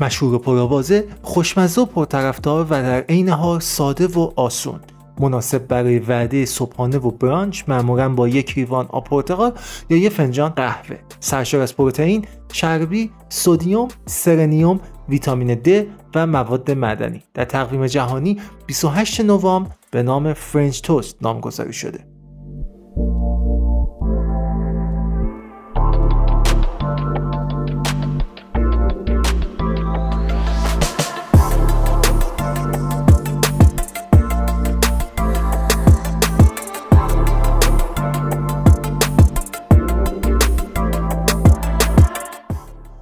مشهور و پرآوازه خوشمزه و پرطرفدار و در عین حال ساده و آسون. مناسب برای وعده صبحانه و برانچ معمولا با یک لیوان آب پرتقال یا یک فنجان قهوه. سرشار از پروتئین چربی سدیم سرنیوم ویتامین د و مواد معدنی. در تقویم جهانی 28 نوامبر به نام فرنچ توست نامگذاری شده.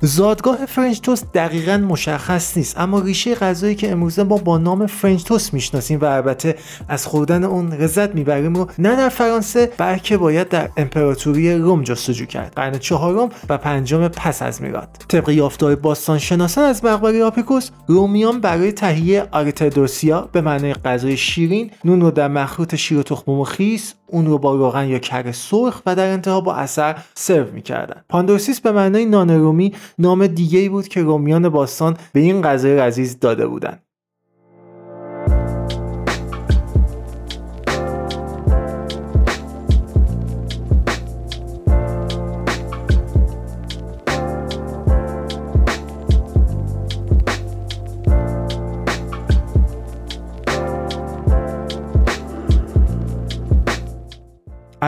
زادگاه French toast دقیقا مشخص نیست اما ریشه غذایی که امروزه ما با نام French toast می‌شناسیم و البته از خوردن اون لذت می‌بریم رو نه در فرانسه بلکه باید در امپراتوری روم جستجو کرد. قرن چهارم و پنجم پس از میلاد. طبق یافته‌های باستان شناسان از مقبره آپیکوس رومیان برای تهیه aliter dulcia به معنای غذای شیرین نون رو در مخلوط شیر و تخم خیس اون رو با روغن یا کره سرخ و در انتها با اثر سرو می‌کردن. pan dulcis به معنای نان رومی نام دیگه ای بود که رومیان باستان به این غذای لذیذ داده بودند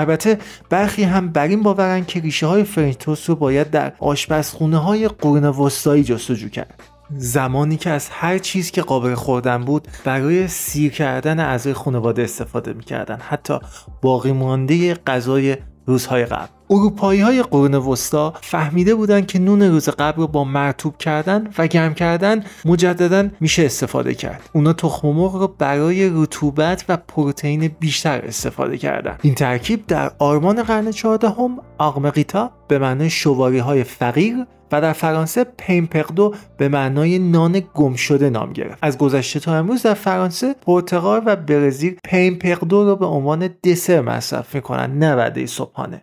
البته برخی هم بر این باورن که ریشه های فرنچ توست رو باید در آشپزخونه های قرون وسطایی جستجو کرد. زمانی که از هر چیز که قابل خوردن بود برای سیر کردن اعضای خانواده استفاده می‌کردن. حتی باقی مانده غذای روزهای قبل. اروپایی های قرون وسطا فهمیده بودند که نون روز قبل رو با مرتوب کردن و گرم کردن مجددا میشه استفاده کرد. اونا تخم مرغ رو برای رطوبت و پروتئین بیشتر استفاده کردن. این ترکیب در آرمان قرن چهاردهم آقمقیتا به معنای شواری های فقیر و در فرانسه pain perdu به معنای نان گم شده نام گرفت. از گذشته تا امروز در فرانسه پرتغال و برزیل pain perdu رو به عنوان دسر مصرف می‌کنن نه وعده صبحانه.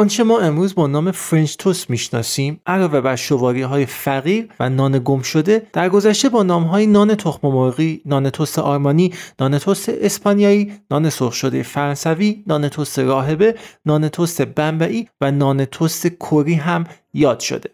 آنچه ما امروز با نام French toast می‌شناسیم علاوه بر شوالیه های فقیر و نان گم شده در گذشته با نام های نان تخم مرغی، نان توست آلمانی، نان توست اسپانیایی، نان سرخ شده فرانسوی، نان توست راهبه، نان توست بمبئی و نان توست کری هم یاد شده.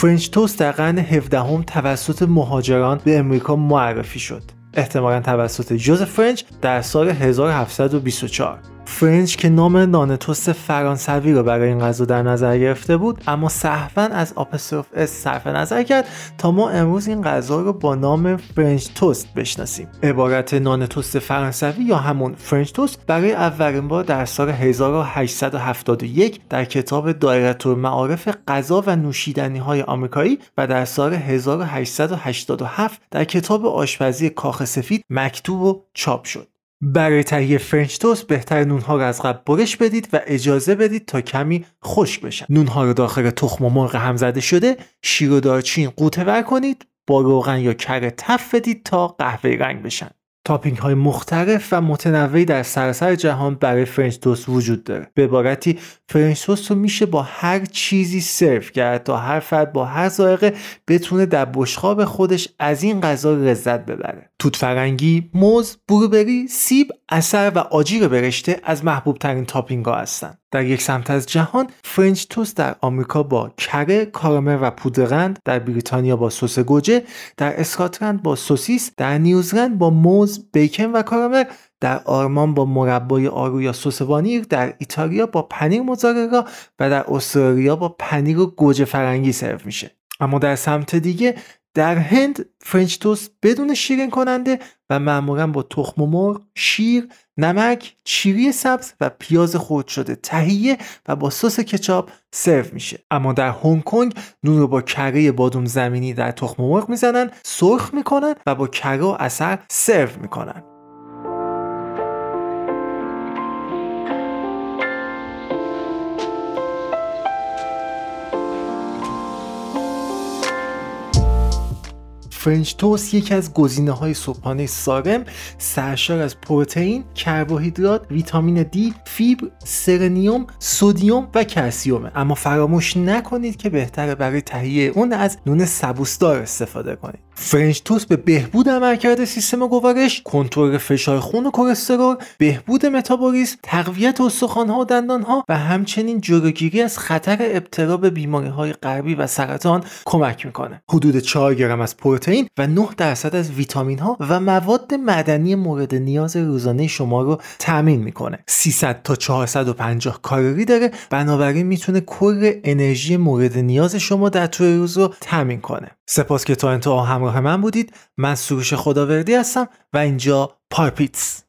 فرنچ توست در قرن 17 هم توسط مهاجران به امریکا معرفی شد. احتمالا توسط جوزف فرنچ در سال 1724 فرنچ که نام نان توست فرانسوی رو برای این غذا در نظر گرفته بود اما صحفا از آپستروف S صرف نظر کرد تا ما امروز این غذا رو با نام فرنچ توست بشناسیم. عبارت نان توست فرانسوی یا همون فرنچ توست برای اولین بار در سال 1871 در کتاب دایره المعارف غذا و نوشیدنی های آمریکایی و در سال 1887 در کتاب آشپزی کاخ سفید مکتوب و چاپ شد. برای تهیه فرنچ توست بهتر نونها رو از قبل برش بدید و اجازه بدید تا کمی خشک بشن. نونها رو داخل تخم مرغ هم زده شده شیر و دارچین غوطه ور کنید با روغن یا کره تفت بدید تا قهوه رنگ بشن. topping های مختلف و متنوعی در سراسر جهان برای فرنچ توست وجود داره. به عبارتی فرنچ توست رو میشه با هر چیزی سرو کرد تا هر فرد با هر ذائقه‌ای بتونه در بشقاب خودش از این غذا لذت ببره. توت فرنگی موز blueberry سیب عسل و آجیل برشته از محبوب ترین topping ها هستن. در یک سمت از جهان فرنچ توست در آمریکا با کره کارامل و پودرقند در بریتانیا با سس گوجه در اسکاتلند با سوسیس در نیوزلند با موز بیکن و کارامل در آلمان با مربای آلو یا سس وانیل در ایتالیا با پنیر موزارلا و در استرالیا با پنیر و گوجه فرنگی سرو میشه. اما در سمت دیگه در هند فرنچ توست بدون شیرین کننده و معمولا با تخم مرغ، شیر، نمک، چیلی سبز و پیاز خرد شده تهیه و با سس کچاپ سرو میشه. اما در هنگ کنگ نون رو با کره بادوم زمینی در تخم مرغ می‌زنن سرخ می‌کنن و با کره و عسل سرو می‌کنن. فرنچ توست یکی از گزینه های صبحانه سالم سرشار از پروتئین، کربوهیدرات، ویتامین دی، فیبر، سلنیوم، سودیوم و کلسیومه. اما فراموش نکنید که بهتره برای تهیه اون از نون سبوسدار استفاده کنید. فرنچ توست به بهبود عملکرد سیستم گوارش، کنترل فشار خون و کلسترول، بهبود متابولیسم، تقویت استخوانها و دندانها و همچنین جلوگیری از خطر ابتلا به بیماری های قلبی و سرطان کمک می‌کنه. حدود 4 گرم از پروتئین و 9 درصد از ویتامین ها و مواد معدنی مورد نیاز روزانه شما رو تامین می‌کنه. 300 تا 450 کالری داره بنابراین می‌تونه کل انرژی مورد نیاز شما در طول روز رو تامین کنه. سپاس که تا انتها همراه من بودید. من سروش خداوردی هستم و اینجا پارپیتس.